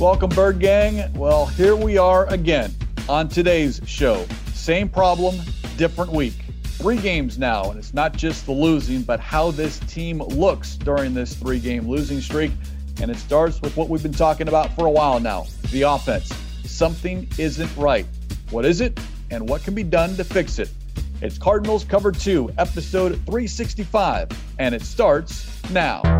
Welcome, Bird Gang. Well, here we are again on today's show. Same problem, different week. Three games now, and it's not just the losing, but how this team looks during this three game losing streak. And it starts with what we've been talking about for a while now the offense. Something isn't right. What is it, and what can be done to fix it? It's Cardinals Cover 2, episode 365, and it starts now.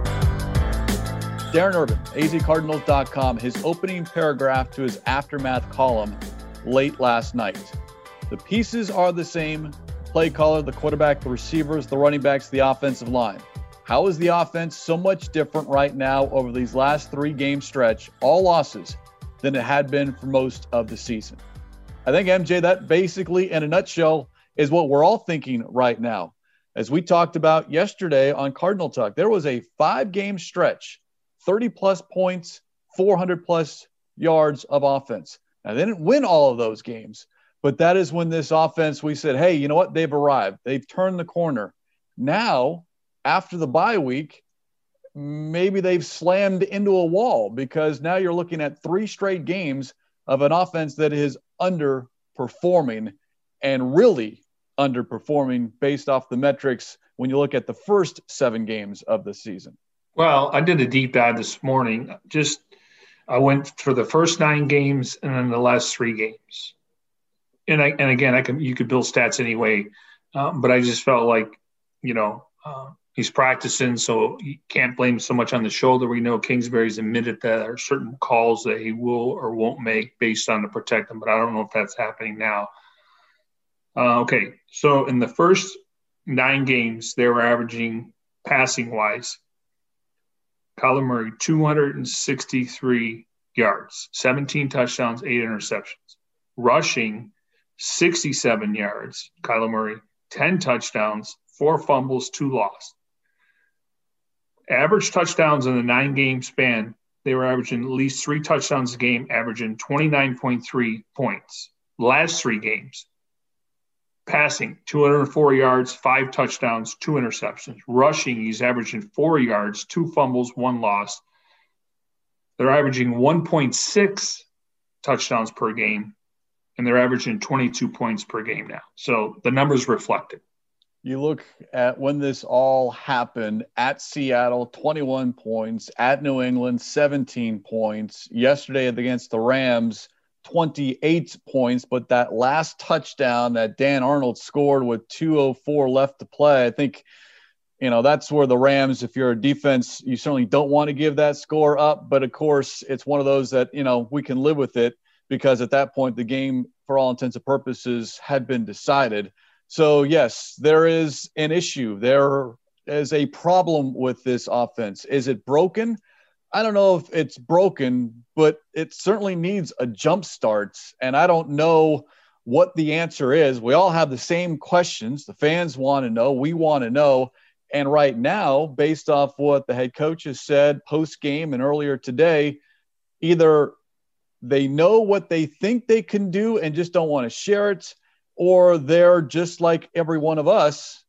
Darren Urban, azcardinals.com, his opening paragraph to his aftermath column late last night. The pieces are the same play caller, the quarterback, the receivers, the running backs, the offensive line. How is the offense so much different right now over these last three game stretch, all losses, than it had been for most of the season? I think, MJ, that basically, in a nutshell, is what we're all thinking right now. As we talked about yesterday on Cardinal Talk, there was a five game stretch 30 plus points, 400 plus yards of offense. Now, they didn't win all of those games, but that is when this offense, we said, hey, you know what? They've arrived. They've turned the corner. Now, after the bye week, maybe they've slammed into a wall because now you're looking at three straight games of an offense that is underperforming and really underperforming based off the metrics when you look at the first seven games of the season. Well, I did a deep dive this morning. Just I went for the first nine games and then the last three games. And I and again, I can you could build stats anyway, um, but I just felt like you know uh, he's practicing, so you can't blame so much on the shoulder. We know Kingsbury's admitted that there are certain calls that he will or won't make based on to protect him, but I don't know if that's happening now. Uh, okay, so in the first nine games, they were averaging passing wise Kyler Murray, 263 yards, 17 touchdowns, eight interceptions. Rushing, 67 yards. Kyler Murray, 10 touchdowns, four fumbles, two lost. Average touchdowns in the nine game span, they were averaging at least three touchdowns a game, averaging 29.3 points. Last three games, Passing, 204 yards, five touchdowns, two interceptions. Rushing, he's averaging four yards, two fumbles, one loss. They're averaging 1.6 touchdowns per game, and they're averaging 22 points per game now. So the numbers reflect it. You look at when this all happened at Seattle, 21 points, at New England, 17 points. Yesterday against the Rams, 28 points, but that last touchdown that Dan Arnold scored with 204 left to play, I think, you know, that's where the Rams, if you're a defense, you certainly don't want to give that score up. But of course, it's one of those that, you know, we can live with it because at that point, the game, for all intents and purposes, had been decided. So, yes, there is an issue. There is a problem with this offense. Is it broken? I don't know if it's broken, but it certainly needs a jump start. And I don't know what the answer is. We all have the same questions. The fans want to know. We want to know. And right now, based off what the head coach has said post game and earlier today, either they know what they think they can do and just don't want to share it, or they're just like every one of us,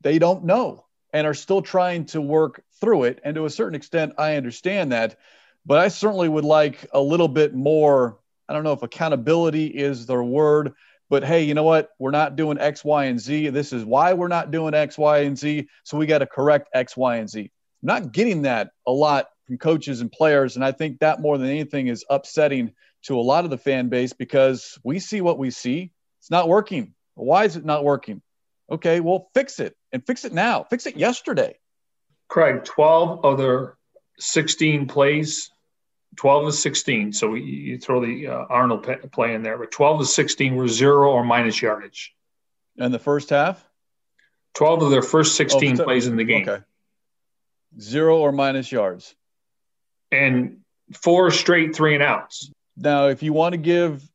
they don't know and are still trying to work through it. And to a certain extent, I understand that. But I certainly would like a little bit more. I don't know if accountability is the word, but hey, you know what? We're not doing X, Y, and Z. This is why we're not doing X, Y, and Z. So we got to correct X, Y, and Z. I'm not getting that a lot from coaches and players. And I think that more than anything is upsetting to a lot of the fan base because we see what we see. It's not working. Why is it not working? Okay, well, fix it and fix it now. Fix it yesterday. Craig, 12 of their 16 plays, 12 to 16. So you throw the uh, Arnold play in there, but 12 to 16 were zero or minus yardage. And the first half? 12 of their first 16 oh, plays in the game. Okay. Zero or minus yards. And four straight three and outs. Now, if you want to give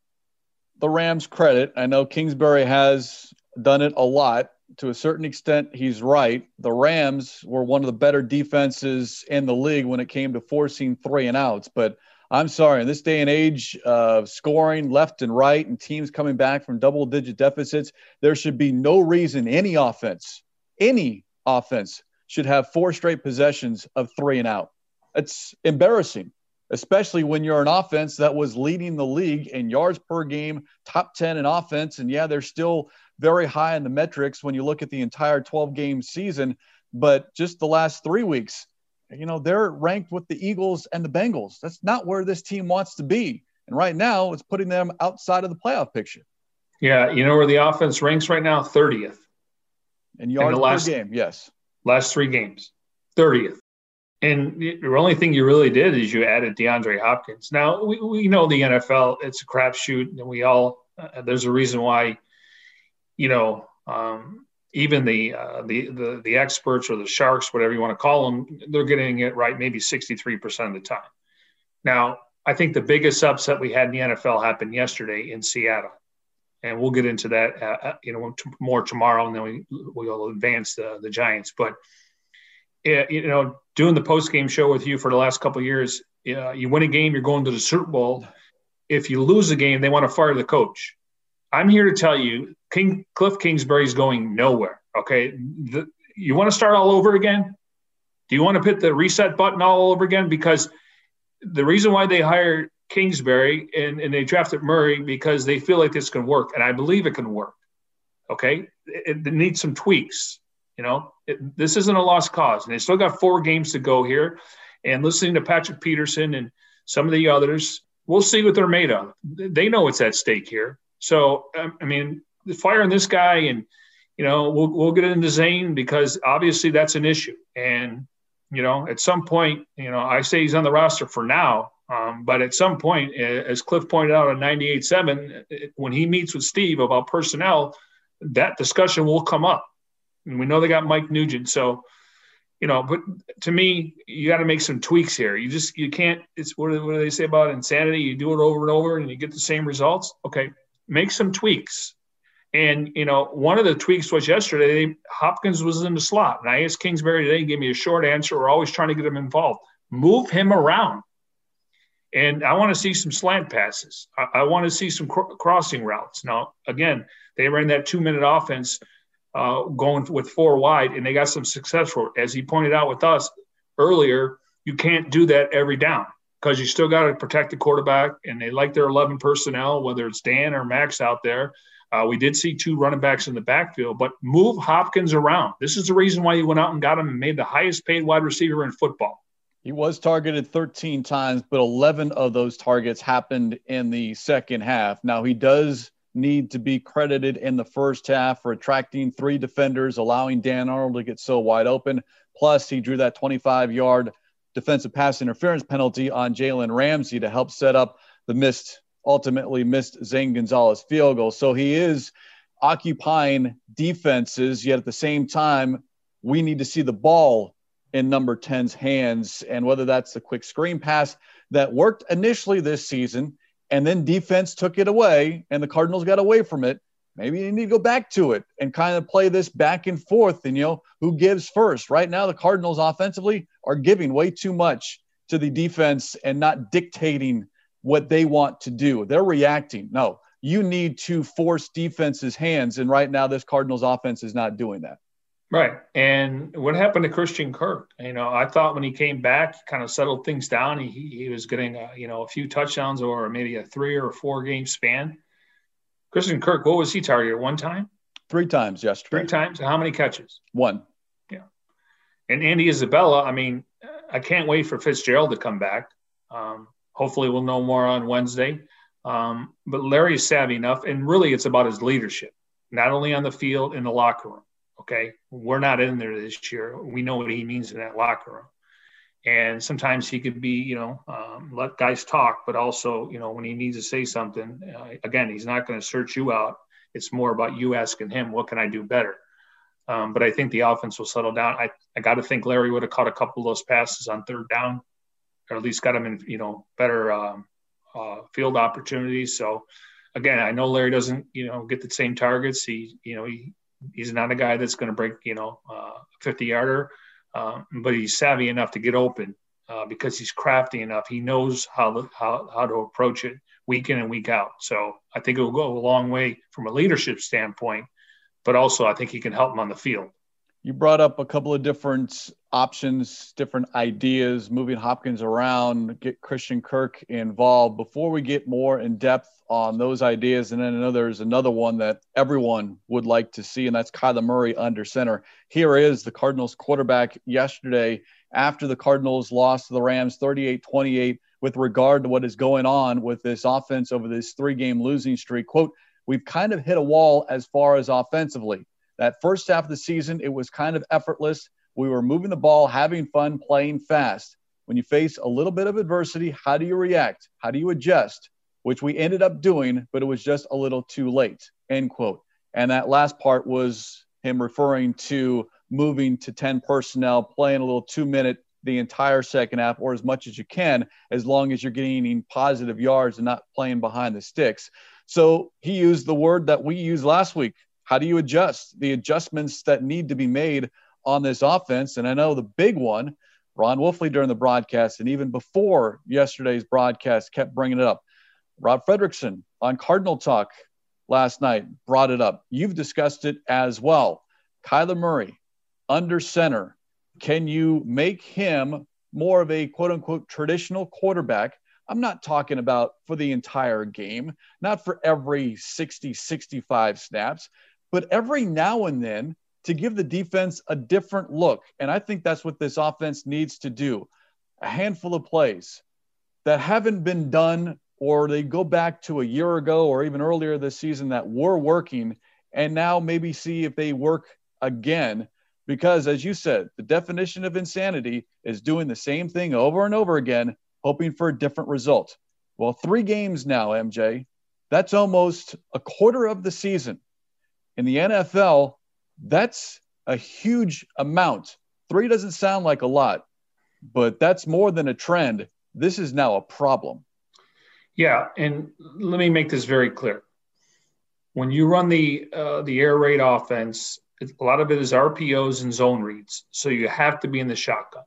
the Rams credit. I know Kingsbury has done it a lot. To a certain extent, he's right. The Rams were one of the better defenses in the league when it came to forcing three and outs. But I'm sorry, in this day and age of scoring left and right and teams coming back from double digit deficits, there should be no reason any offense, any offense should have four straight possessions of three and out. It's embarrassing especially when you're an offense that was leading the league in yards per game, top 10 in offense. And yeah, they're still very high in the metrics when you look at the entire 12 game season. But just the last three weeks, you know, they're ranked with the Eagles and the Bengals. That's not where this team wants to be. And right now, it's putting them outside of the playoff picture. Yeah. You know where the offense ranks right now? 30th. And yards in the last, per game, yes. Last three games, 30th. And the only thing you really did is you added DeAndre Hopkins. Now we, we know the NFL; it's a crapshoot, and we all uh, there's a reason why, you know, um, even the, uh, the the the experts or the sharks, whatever you want to call them, they're getting it right maybe 63 percent of the time. Now, I think the biggest upset we had in the NFL happened yesterday in Seattle, and we'll get into that, uh, uh you know, more tomorrow, and then we we'll advance the the Giants, but you know, doing the post game show with you for the last couple years, uh, you win a game, you're going to the Super Bowl. If you lose a game, they want to fire the coach. I'm here to tell you, King Cliff Kingsbury is going nowhere. Okay, the, you want to start all over again? Do you want to hit the reset button all over again? Because the reason why they hired Kingsbury and, and they drafted Murray because they feel like this can work, and I believe it can work. Okay, it, it needs some tweaks. You know, it, this isn't a lost cause, and they still got four games to go here. And listening to Patrick Peterson and some of the others, we'll see what they're made of. They know what's at stake here. So, um, I mean, firing this guy, and you know, we'll we'll get into Zane because obviously that's an issue. And you know, at some point, you know, I say he's on the roster for now, um, but at some point, as Cliff pointed out on 98.7, when he meets with Steve about personnel, that discussion will come up. And we know they got Mike Nugent. So, you know, but to me, you got to make some tweaks here. You just, you can't, it's what do, what do they say about insanity? You do it over and over and you get the same results. Okay. Make some tweaks. And, you know, one of the tweaks was yesterday, Hopkins was in the slot. And I asked Kingsbury today, give me a short answer. We're always trying to get him involved. Move him around. And I want to see some slant passes. I, I want to see some cr- crossing routes. Now, again, they ran that two minute offense uh, going with four wide, and they got some success for it. As he pointed out with us earlier, you can't do that every down because you still got to protect the quarterback, and they like their 11 personnel, whether it's Dan or Max out there. Uh, we did see two running backs in the backfield, but move Hopkins around. This is the reason why you went out and got him and made the highest paid wide receiver in football. He was targeted 13 times, but 11 of those targets happened in the second half. Now, he does need to be credited in the first half for attracting three defenders, allowing Dan Arnold to get so wide open. Plus, he drew that 25 yard defensive pass interference penalty on Jalen Ramsey to help set up the missed, ultimately missed Zane Gonzalez field goal. So he is occupying defenses, yet at the same time, we need to see the ball in number 10's hands. And whether that's the quick screen pass that worked initially this season and then defense took it away and the Cardinals got away from it. Maybe you need to go back to it and kind of play this back and forth and, you know, who gives first. Right now, the Cardinals offensively are giving way too much to the defense and not dictating what they want to do. They're reacting. No, you need to force defense's hands. And right now, this Cardinals offense is not doing that. Right. And what happened to Christian Kirk? You know, I thought when he came back, kind of settled things down. He, he was getting, a, you know, a few touchdowns or maybe a three or four game span. Christian Kirk, what was he targeted? One time? Three times yesterday. Three times. How many catches? One. Yeah. And Andy Isabella, I mean, I can't wait for Fitzgerald to come back. Um, hopefully, we'll know more on Wednesday. Um, but Larry is savvy enough, and really, it's about his leadership, not only on the field, in the locker room. Okay. We're not in there this year. We know what he means in that locker room. And sometimes he could be, you know, um, let guys talk, but also, you know, when he needs to say something, uh, again, he's not going to search you out. It's more about you asking him, what can I do better? Um, but I think the offense will settle down. I, I got to think Larry would have caught a couple of those passes on third down, or at least got him in, you know, better um, uh, field opportunities. So again, I know Larry doesn't, you know, get the same targets. He, you know, he he's not a guy that's going to break, you know, uh, 50 yarder, um, but he's savvy enough to get open uh, because he's crafty enough. He knows how, how how to approach it week in and week out. So I think it will go a long way from a leadership standpoint, but also I think he can help him on the field. You brought up a couple of different options, different ideas, moving Hopkins around, get Christian Kirk involved. Before we get more in depth on those ideas, and then I know there's another one that everyone would like to see, and that's Kyler Murray under center. Here is the Cardinals quarterback yesterday after the Cardinals lost to the Rams 38 28 with regard to what is going on with this offense over this three game losing streak. Quote, we've kind of hit a wall as far as offensively. That first half of the season, it was kind of effortless. We were moving the ball, having fun, playing fast. When you face a little bit of adversity, how do you react? How do you adjust? Which we ended up doing, but it was just a little too late. End quote. And that last part was him referring to moving to 10 personnel, playing a little two minute the entire second half or as much as you can, as long as you're gaining positive yards and not playing behind the sticks. So he used the word that we used last week how do you adjust the adjustments that need to be made on this offense? And I know the big one, Ron Wolfley during the broadcast and even before yesterday's broadcast kept bringing it up. Rob Fredrickson on Cardinal Talk last night brought it up. You've discussed it as well. Kyler Murray under center. Can you make him more of a quote unquote traditional quarterback I'm not talking about for the entire game, not for every 60, 65 snaps, but every now and then to give the defense a different look. And I think that's what this offense needs to do. A handful of plays that haven't been done, or they go back to a year ago or even earlier this season that were working, and now maybe see if they work again. Because as you said, the definition of insanity is doing the same thing over and over again, hoping for a different result. Well, three games now, MJ, that's almost a quarter of the season in the NFL, that's a huge amount. Three doesn't sound like a lot, but that's more than a trend. This is now a problem. Yeah, and let me make this very clear. When you run the uh, the air raid offense, a lot of it is RPOs and zone reads, so you have to be in the shotgun.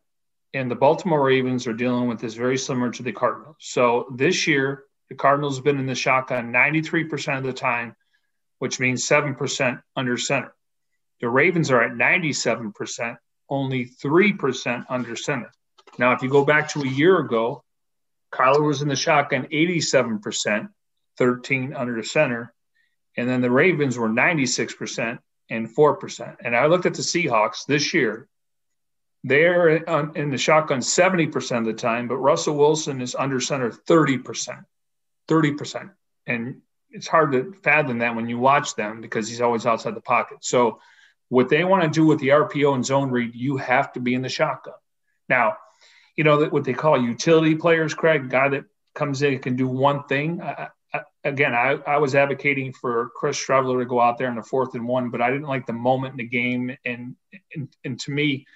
And the Baltimore Ravens are dealing with this very similar to the Cardinals. So this year, the Cardinals have been in the shotgun 93% of the time which means 7% under center. The Ravens are at 97%, only 3% under center. Now, if you go back to a year ago, Kyler was in the shotgun 87%, 13 under center. And then the Ravens were 96% and 4%. And I looked at the Seahawks this year. They're in the shotgun 70% of the time, but Russell Wilson is under center 30%. 30%. And it's hard to fathom that when you watch them because he's always outside the pocket. So what they want to do with the RPO and zone read, you have to be in the shotgun. Now, you know what they call utility players, Craig, guy that comes in and can do one thing. I, I, again, I, I was advocating for Chris Streveler to go out there in the fourth and one, but I didn't like the moment in the game. And, and, and to me,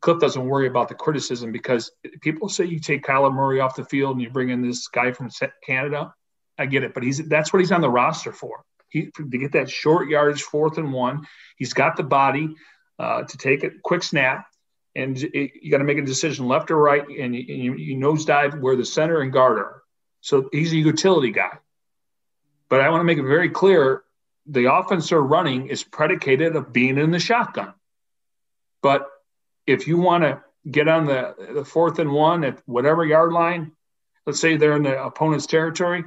Cliff doesn't worry about the criticism because people say you take Kyler Murray off the field and you bring in this guy from Canada. I get it, but he's that's what he's on the roster for. He, to get that short yardage, fourth and one. He's got the body uh, to take a quick snap, and it, you got to make a decision left or right, and you, you, nosedive where the center and guard are. So he's a utility guy. But I want to make it very clear: the offense running is predicated of being in the shotgun. But if you want to get on the, the fourth and one at whatever yard line, let's say they're in the opponent's territory,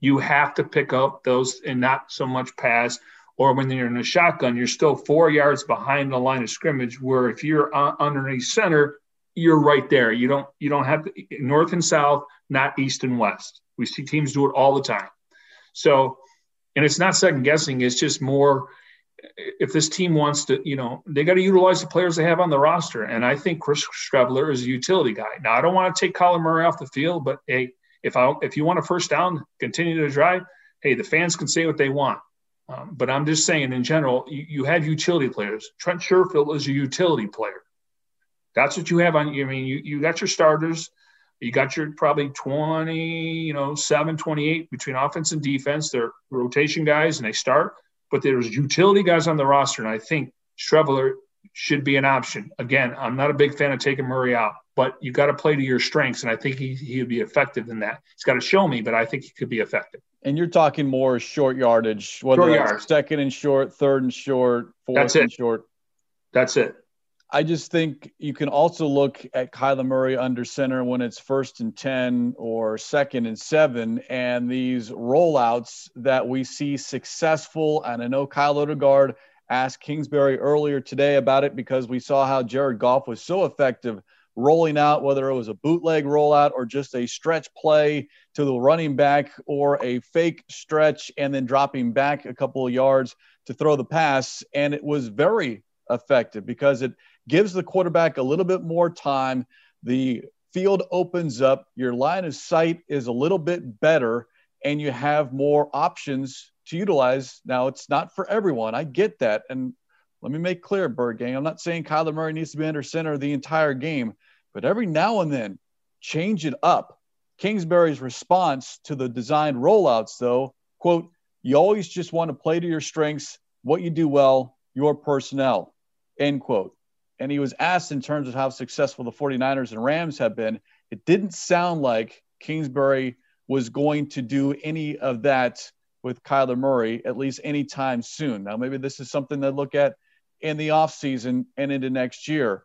you have to pick up those and not so much pass. Or when you're in a shotgun, you're still four yards behind the line of scrimmage. Where if you're uh, underneath center, you're right there. You don't you don't have to, north and south, not east and west. We see teams do it all the time. So, and it's not second guessing. It's just more if this team wants to, you know, they got to utilize the players they have on the roster. And I think Chris Streveler is a utility guy. Now, I don't want to take Kyler Murray off the field, but hey, if I if you want a first down, continue to drive. Hey, the fans can say what they want. Um, but I'm just saying, in general, you, you, have utility players. Trent Sherfield is a utility player. That's what you have on. I mean, you, you got your starters. You got your probably 20, you know, 7, 28 between offense and defense. They're rotation guys and they start, but there's utility guys on the roster. And I think Streveler should be an option. Again, I'm not a big fan of taking Murray out, but you got to play to your strengths. And I think he, he would be effective in that. He's got to show me, but I think he could be effective. And you're talking more short yardage, whether short yards. second and short, third and short, fourth That's and short. That's it. I just think you can also look at Kyler Murray under center when it's first and 10 or second and seven, and these rollouts that we see successful. And I know Kyle Odegard asked Kingsbury earlier today about it because we saw how Jared Goff was so effective rolling out, whether it was a bootleg rollout or just a stretch play to the running back or a fake stretch and then dropping back a couple of yards to throw the pass. And it was very effective because it gives the quarterback a little bit more time. The field opens up, your line of sight is a little bit better, and you have more options to utilize. Now, it's not for everyone. I get that. And let me make clear, Bird Gang, I'm not saying Kyler Murray needs to be under center the entire game, but every now and then, change it up. Kingsbury's response to the designed rollouts, though, quote, you always just want to play to your strengths, what you do well, your personnel, end quote and he was asked in terms of how successful the 49ers and Rams have been, it didn't sound like Kingsbury was going to do any of that with Kyler Murray, at least anytime soon. Now, maybe this is something to look at in the offseason and into next year,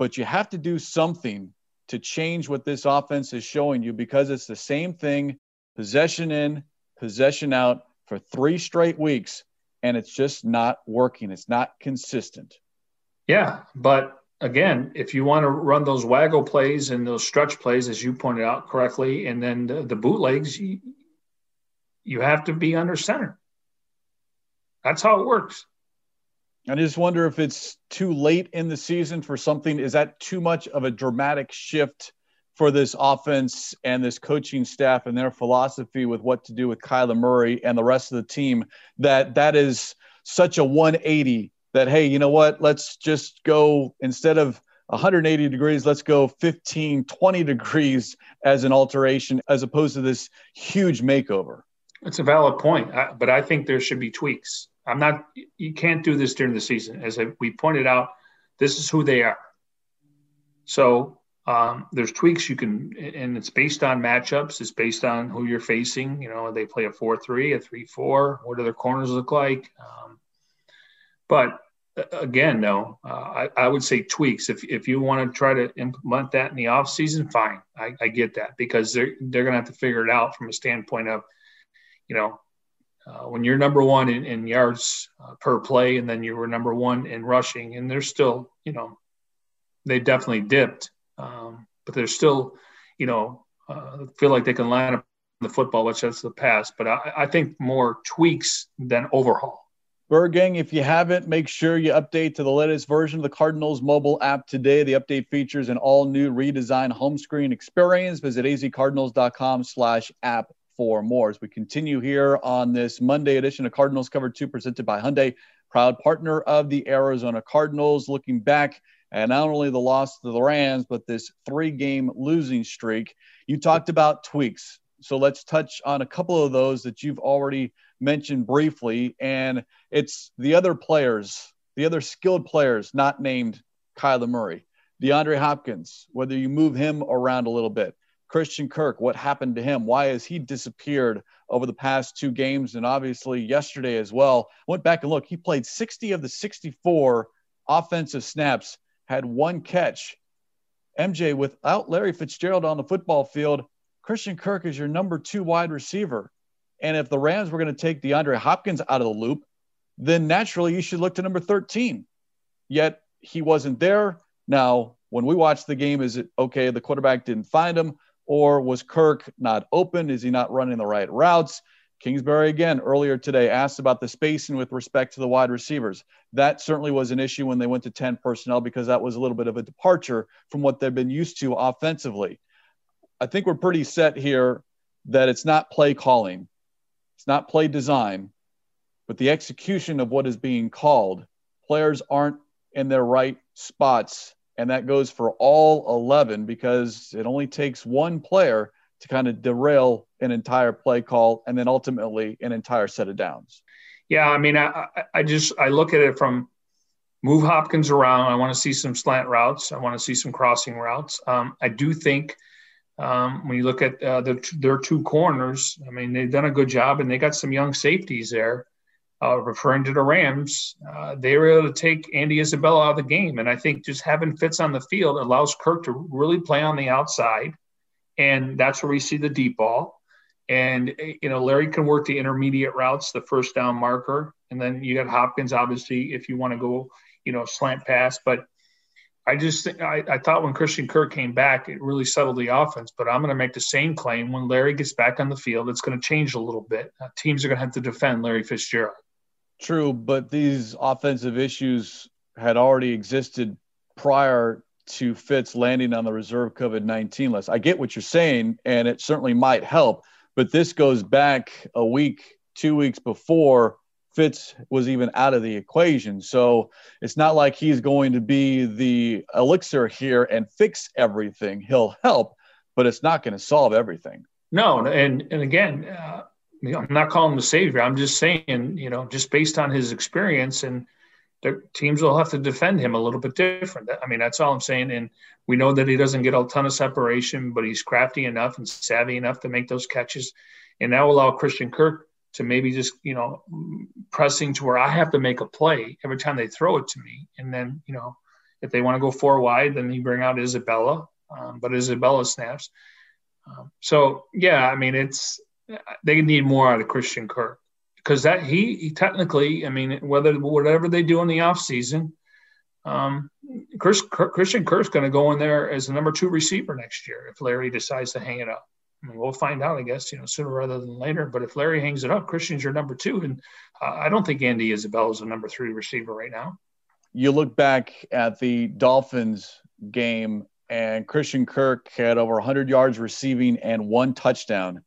but you have to do something to change what this offense is showing you because it's the same thing possession in, possession out for three straight weeks, and it's just not working. It's not consistent. Yeah, but again, if you want to run those waggle plays and those stretch plays, as you pointed out correctly, and then the, the bootlegs, you, you have to be under center. That's how it works. I just wonder if it's too late in the season for something. Is that too much of a dramatic shift for this offense and this coaching staff and their philosophy with what to do with Kyler Murray and the rest of the team? That that is such a 180 that hey you know what let's just go instead of 180 degrees let's go 15 20 degrees as an alteration as opposed to this huge makeover it's a valid point but i think there should be tweaks i'm not you can't do this during the season. As we pointed out this is who they are. So um, there's tweaks you can and it's based on matchups. It's based on who you're facing. You know they play a 4-3 a 3-4 what do their corners look like? Um, but again, no, uh, I, I, would say tweaks. If, if you want to try to implement that in the off season, fine. I, I get that because they're, they're going to have to figure it out from a standpoint of, you know, uh, when you're number one in, in yards uh, per play, and then you were number one in rushing, and they're still, you know, they definitely dipped, um, but they're still, you know, uh, feel like they can line up the football, which that's the past. But I, I think more tweaks than overhaul. Bird Gang, if you haven't, make sure you update to the latest version of the Cardinals mobile app today. The update features an all-new redesigned home screen experience. Visit azcardinals.com slash app for more. As we continue here on this Monday edition of Cardinals Cover 2 presented by Hyundai, proud partner of the Arizona Cardinals, looking back at not only the loss to the Rams, but this three-game losing streak. You talked about tweaks. So let's touch on a couple of those that you've already – mentioned briefly, and it's the other players, the other skilled players not named Kyler Murray. DeAndre Hopkins, whether you move him around a little bit. Christian Kirk, what happened to him? Why has he disappeared over the past two games and obviously yesterday as well? Went back and looked. He played 60 of the 64 offensive snaps, had one catch. MJ, without Larry Fitzgerald on the football field, Christian Kirk is your number two wide receiver. And if the Rams were going to take DeAndre Hopkins out of the loop, then naturally you should look to number 13. Yet he wasn't there. Now, when we watch the game, is it okay? The quarterback didn't find him, or was Kirk not open? Is he not running the right routes? Kingsbury again earlier today asked about the spacing with respect to the wide receivers. That certainly was an issue when they went to 10 personnel because that was a little bit of a departure from what they've been used to offensively. I think we're pretty set here that it's not play calling. It's not play design, but the execution of what is being called. Players aren't in their right spots and that goes for all 11 because it only takes one player to kind of derail an entire play call and then ultimately an entire set of downs. Yeah, I mean, I, I just I look at it from move Hopkins around. I want to see some slant routes. I want to see some crossing routes. Um, I do think um, when you look at uh, the, their two corners, I mean, they've done a good job and they got some young safeties there. Uh, referring to the Rams, uh, they were able to take Andy Isabella out of the game. And I think just having Fitz on the field allows Kirk to really play on the outside. And that's where we see the deep ball. And, you know, Larry can work the intermediate routes, the first down marker. And then you got Hopkins, obviously, if you want to go, you know, slant pass. But I just I, I thought when Christian Kirk came back, it really settled the offense. But I'm going to make the same claim when Larry gets back on the field, it's going to change a little bit. Uh, teams are going to have to defend Larry Fitzgerald. True, but these offensive issues had already existed prior to Fitz landing on the reserve COVID 19 list. I get what you're saying, and it certainly might help, but this goes back a week, two weeks before Fitz was even out of the equation. So it's not like he's going to be the elixir here and fix everything. He'll help, but it's not going to solve everything. No, and and again, uh, I'm not calling him the savior. I'm just saying, you know, just based on his experience and the teams will have to defend him a little bit different. I mean, that's all I'm saying. And we know that he doesn't get a ton of separation, but he's crafty enough and savvy enough to make those catches. And that will allow Christian Kirk to maybe just, you know, pressing to where I have to make a play every time they throw it to me. And then, you know, if they want to go four wide, then you bring out Isabella, um, but Isabella snaps. Um, so, yeah, I mean, it's, they need more out of Christian Kirk because that he, he, technically, I mean, whether whatever they do in the offseason, um, Chris, Christian Kirk's going to go in there as the number two receiver next year if Larry decides to hang it up. I mean, we'll find out, I guess, you know, sooner rather than later. But if Larry hangs it up, Christian's your number two, and uh, I don't think Andy Isabella is a number three receiver right now. You look back at the Dolphins game, and Christian Kirk had over 100 yards receiving and one touchdown.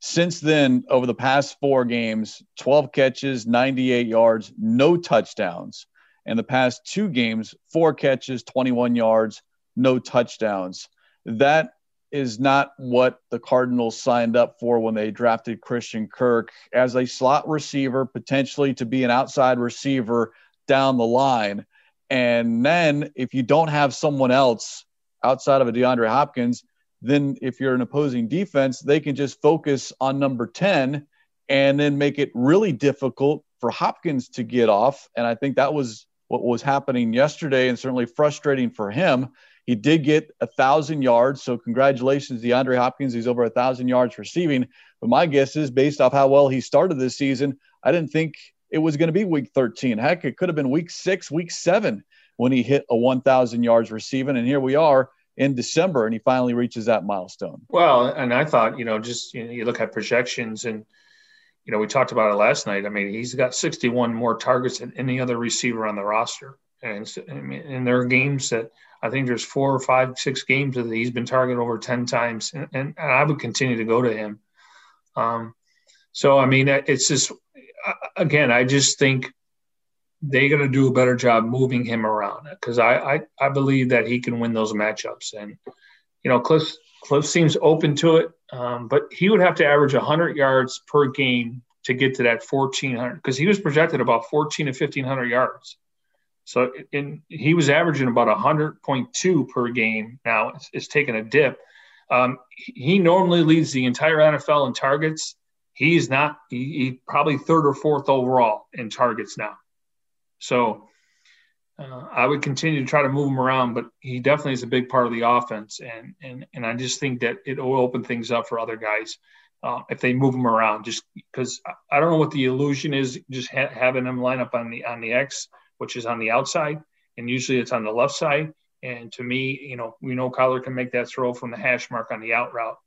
Since then, over the past four games, 12 catches, 98 yards, no touchdowns. And the past two games, four catches, 21 yards, no touchdowns. That is not what the Cardinals signed up for when they drafted Christian Kirk as a slot receiver, potentially to be an outside receiver down the line. And then if you don't have someone else outside of a DeAndre Hopkins, then if you're an opposing defense, they can just focus on number 10 and then make it really difficult for Hopkins to get off. And I think that was what was happening yesterday and certainly frustrating for him. He did get a thousand yards. So congratulations, DeAndre Hopkins. He's over a thousand yards receiving. But my guess is based off how well he started this season, I didn't think it was going to be week 13. Heck, it could have been week six, week seven when he hit a 1,000 yards receiving. And here we are in December, and he finally reaches that milestone. Well, and I thought, you know, just you, know, you look at projections, and you know, we talked about it last night. I mean, he's got 61 more targets than any other receiver on the roster, and I mean, and there are games that I think there's four or five, six games that he's been targeted over 10 times, and, and, and I would continue to go to him. Um, so, I mean, it's just again, I just think they're going to do a better job moving him around because I, I, I believe that he can win those matchups. And you know, Cliff Cliff seems open to it, um, but he would have to average 100 yards per game to get to that 1400 because he was projected about 14 to 1500 yards. So in, he was averaging about 100.2 per game. Now it's, it's taken a dip. Um, he normally leads the entire NFL in targets. He's not. He, he probably third or fourth overall in targets now. So uh, I would continue to try to move him around, but he definitely is a big part of the offense, and and and I just think that it will open things up for other guys uh, if they move him around. Just because I don't know what the illusion is, just ha- having him line up on the on the X, which is on the outside, and usually it's on the left side. And to me, you know, we know Kyler can make that throw from the hash mark on the out route,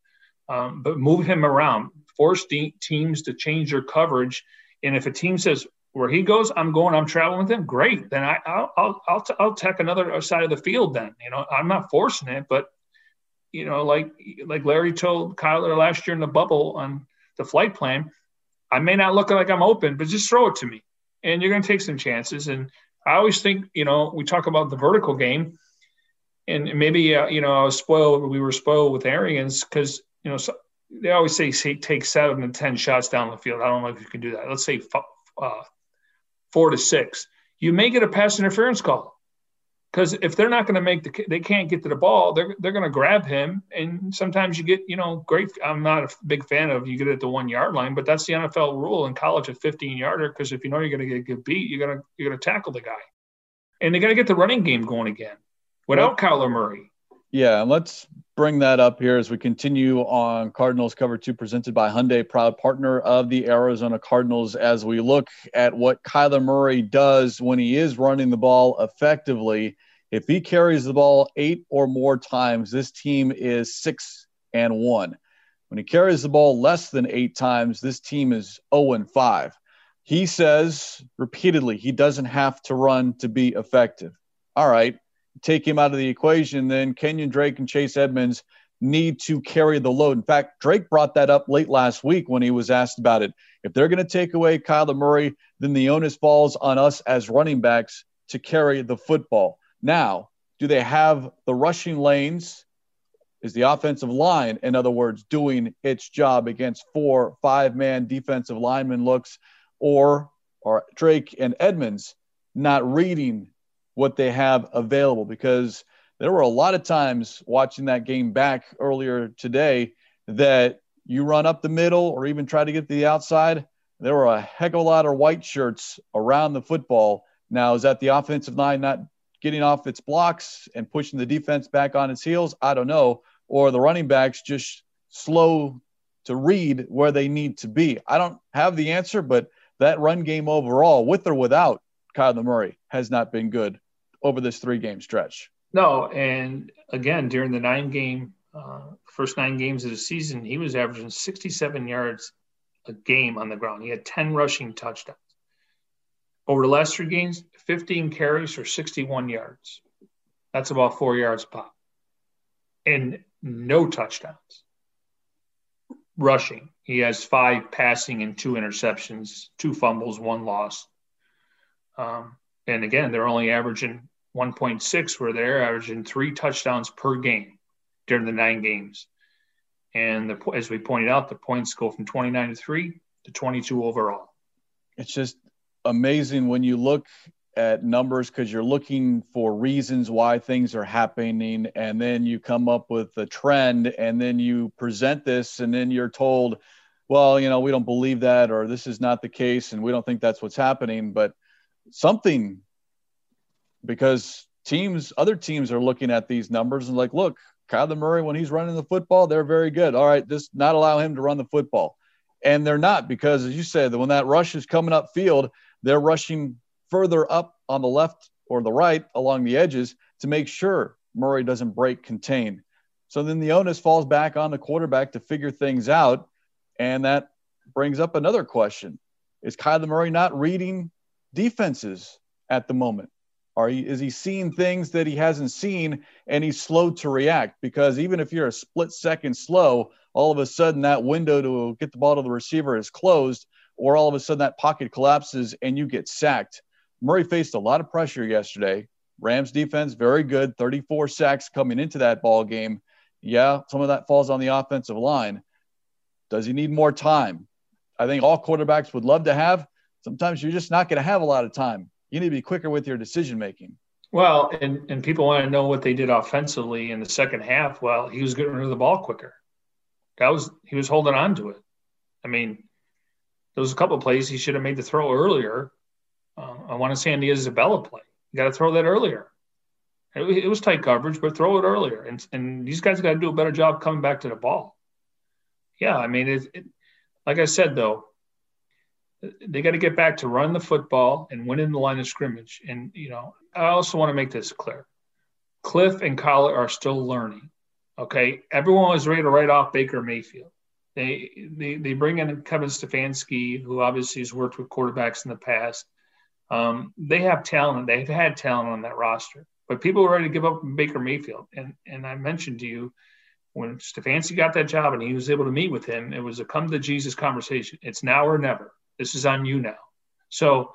um, but move him around, force de- teams to change their coverage. And if a team says, where he goes, I'm going, I'm traveling with him. Great. Then I, I'll, I'll, I'll, t- I'll take another side of the field then, you know, I'm not forcing it, but you know, like, like Larry told Kyler last year in the bubble on the flight plan, I may not look like I'm open, but just throw it to me and you're going to take some chances. And I always think, you know, we talk about the vertical game. and maybe uh, you know I was spoiled. We were spoiled with Arians because you know so, they always say, take seven to ten shots down the field. I don't know if you can do that. Let's say uh, four to six. You may get a pass interference call because if they're not going to make the they can't get to the ball they're, they're going to grab him. And sometimes you get you know great i'm not a big fan of you get it at the one yard line but that's the nfl rule in college a 15 yarder because if you know you're going to get a good beat you're going to you're going to tackle the guy. And they're going to get the running game going again without kyler murray. Yeah and let's bring that up here as we continue on cardinals cover two presented by hyundai proud partner of the arizona cardinals as we look at what kyler murray does when he is running the ball effectively if he carries the ball eight or more times, this team is six and one. When he carries the ball less than eight times, this team is 0 and 5. He says repeatedly he doesn't have to run to be effective. All right, take him out of the equation, then Kenyon Drake and Chase Edmonds need to carry the load. In fact, Drake brought that up late last week when he was asked about it. If they're going to take away Kyler Murray, then the onus falls on us as running backs to carry the football. Now, do they have the rushing lanes? Is the offensive line, in other words, doing its job against four, five man defensive lineman looks, or are Drake and Edmonds not reading what they have available? Because there were a lot of times watching that game back earlier today that you run up the middle or even try to get to the outside. There were a heck of a lot of white shirts around the football. Now, is that the offensive line not getting off its blocks and pushing the defense back on its heels? I don't know. Or the running backs just slow to read where they need to be. I don't have the answer, but that run game overall, with or without Kyler Murray, has not been good over this three game stretch. No. And again, during the nine game, uh, first nine games of the season, he was averaging 67 yards a game on the ground. He had 10 rushing touchdowns. Over the last three games, 15 carries for 61 yards. That's about four yards pop. And no touchdowns. Rushing. He has five passing and two interceptions, two fumbles, one loss. Um, and again, they're only averaging 1.6, where they're averaging three touchdowns per game during the nine games. And the, as we pointed out, the points go from 29 to 3 to 22 overall. It's just amazing when you look at numbers because you're looking for reasons why things are happening and then you come up with a trend and then you present this and then you're told well you know we don't believe that or this is not the case and we don't think that's what's happening but something because teams other teams are looking at these numbers and like look Kyler Murray when he's running the football they're very good all right this not allow him to run the football and they're not because as you said when that rush is coming up field they're rushing further up on the left or the right along the edges to make sure Murray doesn't break contain. So then the onus falls back on the quarterback to figure things out. And that brings up another question Is Kyler Murray not reading defenses at the moment? Are he, is he seeing things that he hasn't seen and he's slow to react? Because even if you're a split second slow, all of a sudden that window to get the ball to the receiver is closed, or all of a sudden that pocket collapses and you get sacked. Murray faced a lot of pressure yesterday. Rams defense very good, 34 sacks coming into that ball game. Yeah, some of that falls on the offensive line. Does he need more time? I think all quarterbacks would love to have. Sometimes you're just not going to have a lot of time. You need to be quicker with your decision making. Well, and, and people want to know what they did offensively in the second half. Well, he was getting rid of the ball quicker. That was he was holding on to it. I mean, there was a couple of plays he should have made the throw earlier uh, I want to say the Isabella play. You got to throw that earlier. It, it, was tight coverage, but throw it earlier. And, and these guys got to do a better job coming back to the ball. Yeah, I mean, it, it, like I said, though, they got to get back to run the football and win in the line of scrimmage. And, you know, I also want to make this clear. Cliff and Kyler are still learning. Okay. Everyone was ready to write off Baker Mayfield. They, they, they bring in Kevin Stefanski, who obviously has worked with quarterbacks in the past. Um, they have talent. They've had talent on that roster, but people were ready to give up Baker Mayfield. And and I mentioned to you when Stefanski got that job and he was able to meet with him, it was a come to Jesus conversation. It's now or never. This is on you now. So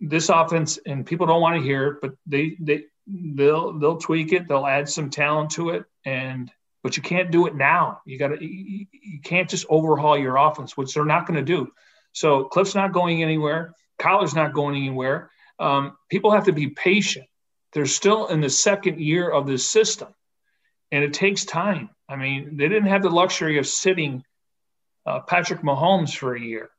this offense, and people don't want to hear it, but they they they'll they'll tweak it, they'll add some talent to it, and but you can't do it now. You got to you, can't just overhaul your offense, which they're not going to do. So Cliff's not going anywhere. Kyler's not going anywhere. Um, people have to be patient. They're still in the second year of this system, and it takes time. I mean, they didn't have the luxury of sitting uh, Patrick Mahomes for a year.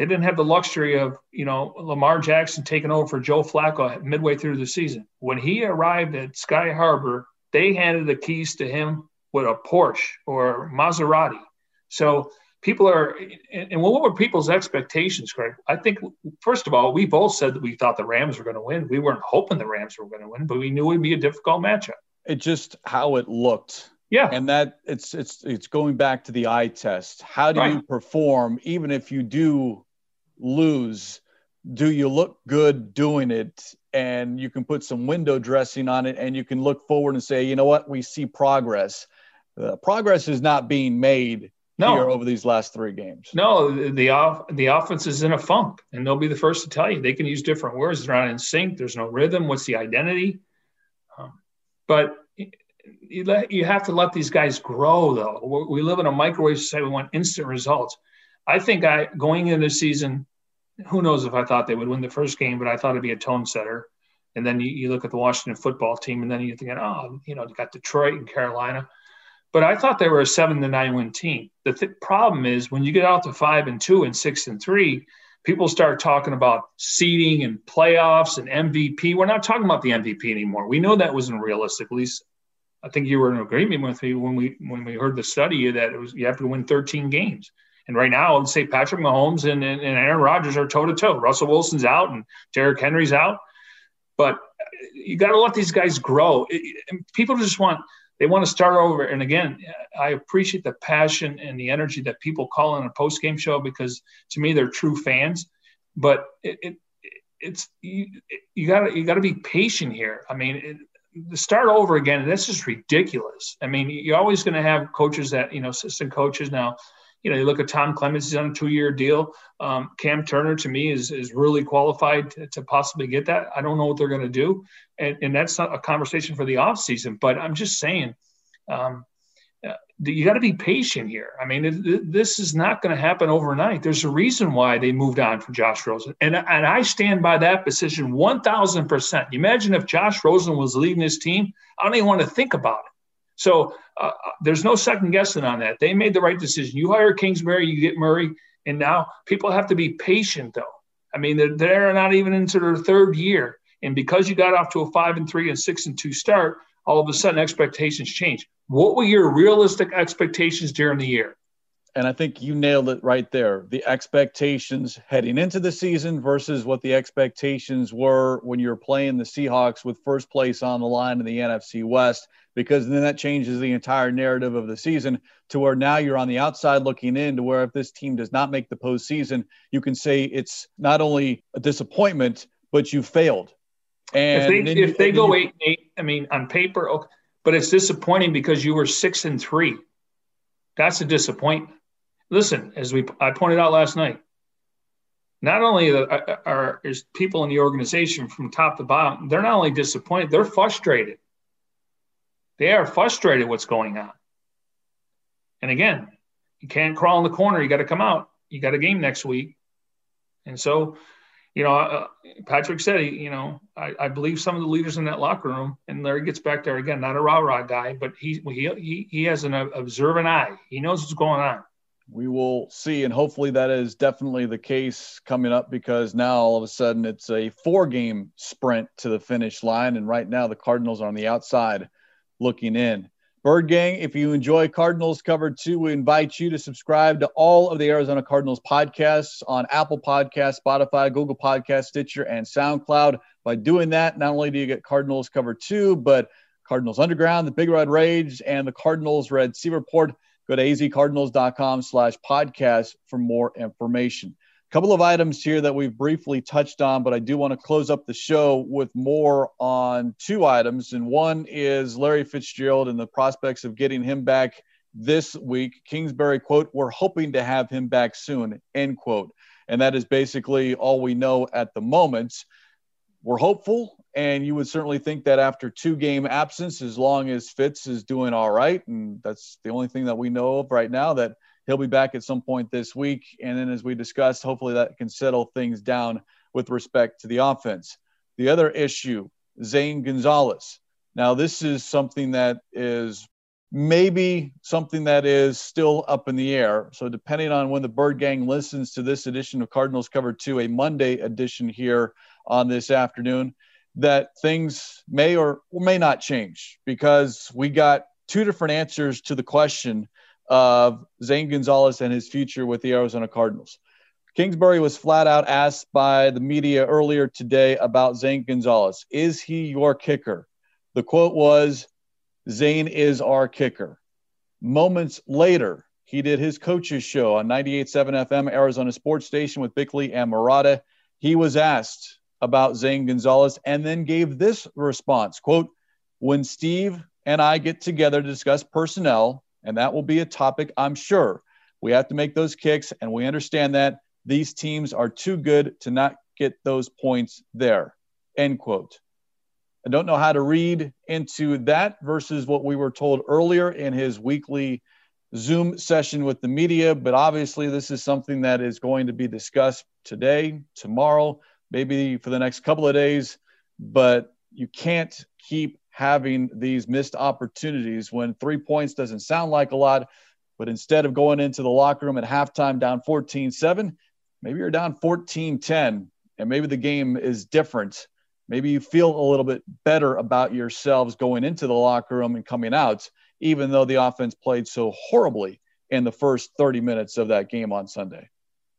They didn't have the luxury of, you know, Lamar Jackson taking over for Joe Flacco midway through the season. When he arrived at Sky Harbor, they handed the keys to him with a Porsche or Maserati. So people are, and what were people's expectations, Craig? I think, first of all, we both said that we thought the Rams were going to win. We weren't hoping the Rams were going to win, but we knew it would be a difficult matchup. It just how it looked yeah. And that it's it's it's going back to the eye test. How do right. you perform even if you do lose? Do you look good doing it? And you can put some window dressing on it and you can look forward and say, you know what, we see progress. Uh, progress is not being made no. here over these last three games. No, the off the offense is in a funk, and they'll be the first to tell you. They can use different words. They're not in sync. There's no rhythm. What's the identity? Um, but you, let, you have to let these guys grow, though. We live in a microwave society. We want instant results. I think I going into the season, who knows if I thought they would win the first game, but I thought it'd be a tone setter. And then you, you look at the Washington football team, and then you're thinking, oh, you know, you got Detroit and Carolina. But I thought they were a seven to nine win team. The th- problem is when you get out to five and two and six and three, people start talking about seeding and playoffs and MVP. We're not talking about the MVP anymore. We know that wasn't realistic, at least I think you were in agreement with me when we when we heard the study that it was you have to win 13 games. And right now, would say Patrick Mahomes and, and, and Aaron Rodgers are toe to toe. Russell Wilson's out and Derrick Henry's out. But you got to let these guys grow. It, people just want they want to start over. And again, I appreciate the passion and the energy that people call in a post game show because to me they're true fans. But it, it it's you, you got you got to be patient here. I mean, it, start over again. This is ridiculous. I mean, you're always going to have coaches that, you know, assistant coaches now, you know, you look at Tom Clements, he's on a two-year deal. Um, Cam Turner, to me, is is really qualified to, to possibly get that. I don't know what they're going to do, and, and that's a conversation for the offseason. But I'm just saying, um, you got to be patient here. I mean, this is not going to happen overnight. There's a reason why they moved on from Josh Rosen, and and I stand by that position one thousand percent. Imagine if Josh Rosen was leading this team. I don't even want to think about it. So uh, uh, there's no second guessing on that. They made the right decision. You hire Kingsbury, you get Murray, and now people have to be patient though. I mean, they're, they're not even into their third year, and because you got off to a five and three and six and two start, all of a sudden expectations change. What were your realistic expectations during the year? And I think you nailed it right there. The expectations heading into the season versus what the expectations were when you're playing the Seahawks with first place on the line in the NFC West, because then that changes the entire narrative of the season to where now you're on the outside looking in to where if this team does not make the postseason, you can say it's not only a disappointment, but you failed. And if they, if they go you, eight and eight, I mean, on paper, okay, but it's disappointing because you were six and three. That's a disappointment. Listen, as we I pointed out last night, not only are, uh, uh, are is people in the organization from top to bottom, they're not only disappointed, they're frustrated. They are frustrated what's going on. And again, you can't crawl in the corner. You got to come out. You got a game next week. And so you know, uh, Patrick said, you know, I, I, believe some of the leaders in that locker room, and Larry gets back there again, not a rah rah guy, but he, he, he has an uh, observant eye. He knows what's going on. We will see, and hopefully that is definitely the case coming up because now all of a sudden it's a four game sprint to the finish line. And right now the Cardinals are on the outside looking in. Bird Gang, if you enjoy Cardinals Cover 2, we invite you to subscribe to all of the Arizona Cardinals podcasts on Apple Podcasts, Spotify, Google Podcasts, Stitcher, and SoundCloud. By doing that, not only do you get Cardinals Cover 2, but Cardinals Underground, the Big Red Rage, and the Cardinals Red Sea Report. Go to azcardinals.com slash podcast for more information A couple of items here that we've briefly touched on, but I do want to close up the show with more on two items. And one is Larry Fitzgerald and the prospects of getting him back this week. Kingsbury quote, we're hoping to have him back soon, end quote. And that is basically all we know at the moment. We're hopeful And you would certainly think that after two game absence, as long as Fitz is doing all right, and that's the only thing that we know of right now, that he'll be back at some point this week. And then, as we discussed, hopefully that can settle things down with respect to the offense. The other issue, Zane Gonzalez. Now, this is something that is maybe something that is still up in the air. So, depending on when the Bird Gang listens to this edition of Cardinals Cover 2, a Monday edition here on this afternoon, that things may or may not change because we got two different answers to the question of Zane Gonzalez and his future with the Arizona Cardinals. Kingsbury was flat out asked by the media earlier today about Zane Gonzalez. Is he your kicker? The quote was, Zane is our kicker. Moments later, he did his coach's show on 98.7 FM Arizona Sports Station with Bickley and Marotta. He was asked about Zane Gonzalez and then gave this response quote, when Steve and I get together to discuss personnel, and that will be a topic, I'm sure. We have to make those kicks, and we understand that these teams are too good to not get those points there. End quote. I don't know how to read into that versus what we were told earlier in his weekly Zoom session with the media, but obviously this is something that is going to be discussed today, tomorrow, maybe for the next couple of days. But you can't keep having these missed opportunities when three points doesn't sound like a lot. But instead of going into the locker room at halftime down 14 7, maybe you're down 14 10, and maybe the game is different maybe you feel a little bit better about yourselves going into the locker room and coming out, even though the offense played so horribly in the first 30 minutes of that game on Sunday.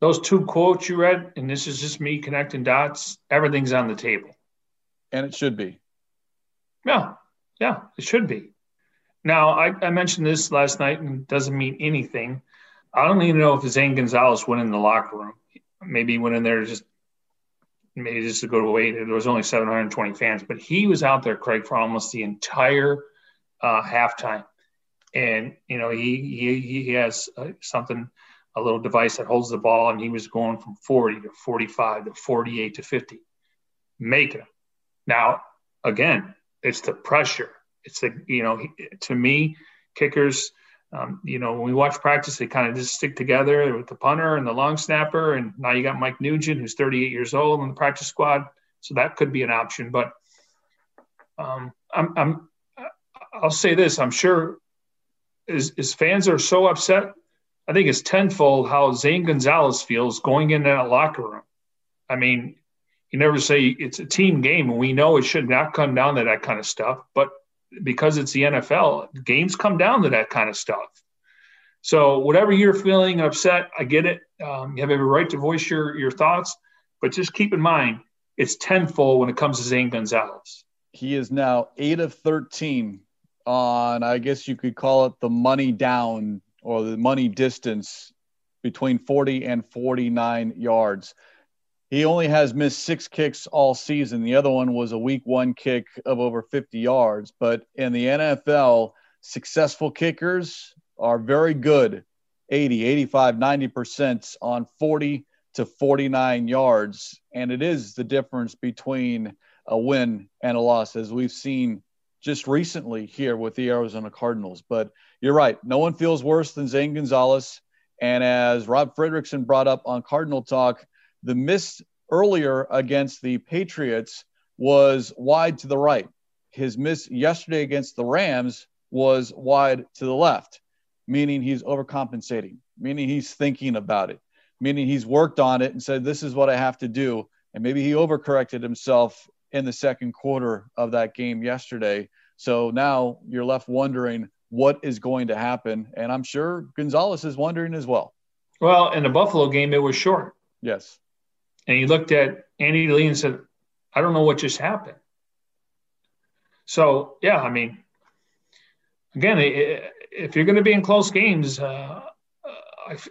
Those two quotes you read, and this is just me connecting dots, everything's on the table. And it should be. Yeah, yeah, it should be. Now, I, I mentioned this last night and doesn't mean anything. I don't even know if Zane Gonzalez went in the locker room. Maybe he went in there just maybe just to go away, there was only 720 fans, but he was out there, Craig, for almost the entire uh, halftime. And, you know, he, he, he has uh, something, a little device that holds the ball, and he was going from 40 to 45 to 48 to 50, making them. Now, again, it's the pressure. It's the, you know, to me, kickers, um, you know, when we watch practice, they kind of just stick together with the punter and the long snapper. And now you got Mike Nugent, who's 38 years old in the practice squad. So that could be an option. But um, I'm, I'm, I'll say this I'm sure as, as fans are so upset, I think it's tenfold how Zane Gonzalez feels going in that locker room. I mean, you never say it's a team game, and we know it should not come down to that kind of stuff. But because it's the NFL, games come down to that kind of stuff. So whatever you're feeling upset, I get it. Um, you have every right to voice your your thoughts, but just keep in mind it's tenfold when it comes to Zane Gonzalez. He is now eight of thirteen on, I guess you could call it the money down or the money distance between 40 and 49 yards. He only has missed six kicks all season. The other one was a week one kick of over 50 yards. But in the NFL, successful kickers are very good 80, 85, 90% on 40 to 49 yards. And it is the difference between a win and a loss, as we've seen just recently here with the Arizona Cardinals. But you're right. No one feels worse than Zane Gonzalez. And as Rob Fredrickson brought up on Cardinal Talk, the miss earlier against the Patriots was wide to the right. His miss yesterday against the Rams was wide to the left, meaning he's overcompensating, meaning he's thinking about it, meaning he's worked on it and said, This is what I have to do. And maybe he overcorrected himself in the second quarter of that game yesterday. So now you're left wondering what is going to happen. And I'm sure Gonzalez is wondering as well. Well, in the Buffalo game, it was short. Yes. And he looked at Andy Lee and said, I don't know what just happened. So, yeah, I mean, again, if you're going to be in close games, uh,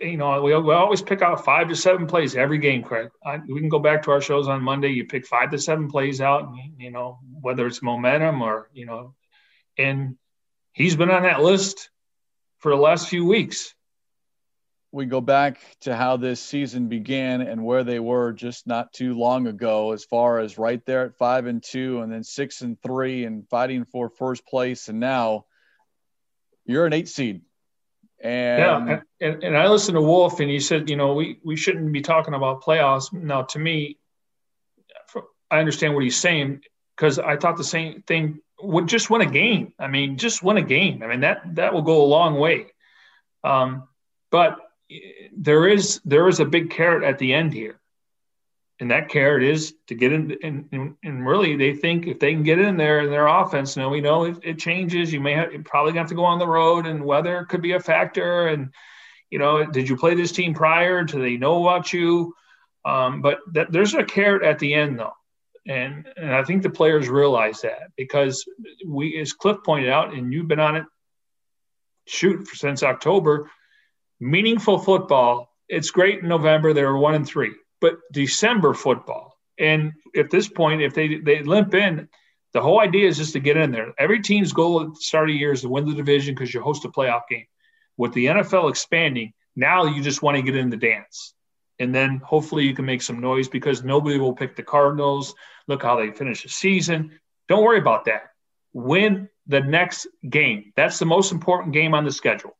you know, we, we always pick out five to seven plays every game, Craig. I, we can go back to our shows on Monday. You pick five to seven plays out, and, you know, whether it's momentum or, you know, and he's been on that list for the last few weeks. we go back to how this season began and where they were just not too long ago, as far as right there at five and two, and then six and three, and fighting for first place, and now you're an eight seed. And yeah, and, and I listened to Wolf, and he said, you know, we we shouldn't be talking about playoffs. Now, to me, I understand what he's saying because I thought the same thing. Would just win a game. I mean, just win a game. I mean that that will go a long way. Um, but there is there is a big carrot at the end here, and that carrot is to get in. And, and really, they think if they can get in there in their offense, now we know it, it changes. You may have, probably have to go on the road, and weather could be a factor. And you know, did you play this team prior? Do they know about you? Um, but that, there's a carrot at the end, though. And, and I think the players realize that because we, as Cliff pointed out, and you've been on it, shoot, since October, meaningful football. It's great in November. They were one and three, but December football. And at this point, if they they limp in, the whole idea is just to get in there. Every team's goal at the start of the year is to win the division because you host a playoff game. With the NFL expanding, now you just want to get in the dance. And then hopefully you can make some noise because nobody will pick the Cardinals. Look how they finish the season. Don't worry about that. Win the next game. That's the most important game on the schedule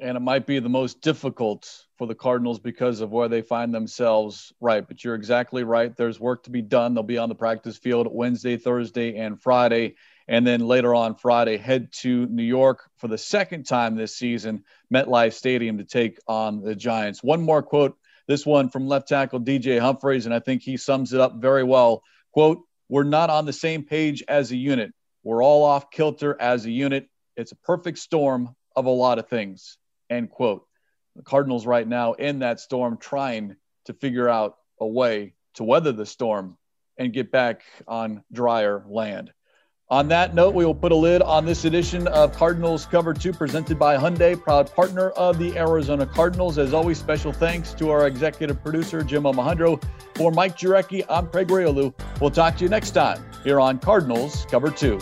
and it might be the most difficult for the Cardinals because of where they find themselves. Right, but you're exactly right. There's work to be done. They'll be on the practice field Wednesday, Thursday, and Friday. And then later on Friday, head to New York for the second time this season, MetLife Stadium, to take on the Giants. One more quote, this one from left tackle DJ Humphries, and I think he sums it up very well. Quote, We're not on the same page as a unit. We're all off kilter as a unit. It's a perfect storm of a lot of things end quote. The Cardinals right now in that storm trying to figure out a way to weather the storm and get back on drier land. On that note, we will put a lid on this edition of Cardinals Cover 2 presented by Hyundai, proud partner of the Arizona Cardinals. As always, special thanks to our executive producer, Jim Omahundro. For Mike Jurecki, I'm Craig Grialou. We'll talk to you next time here on Cardinals Cover 2.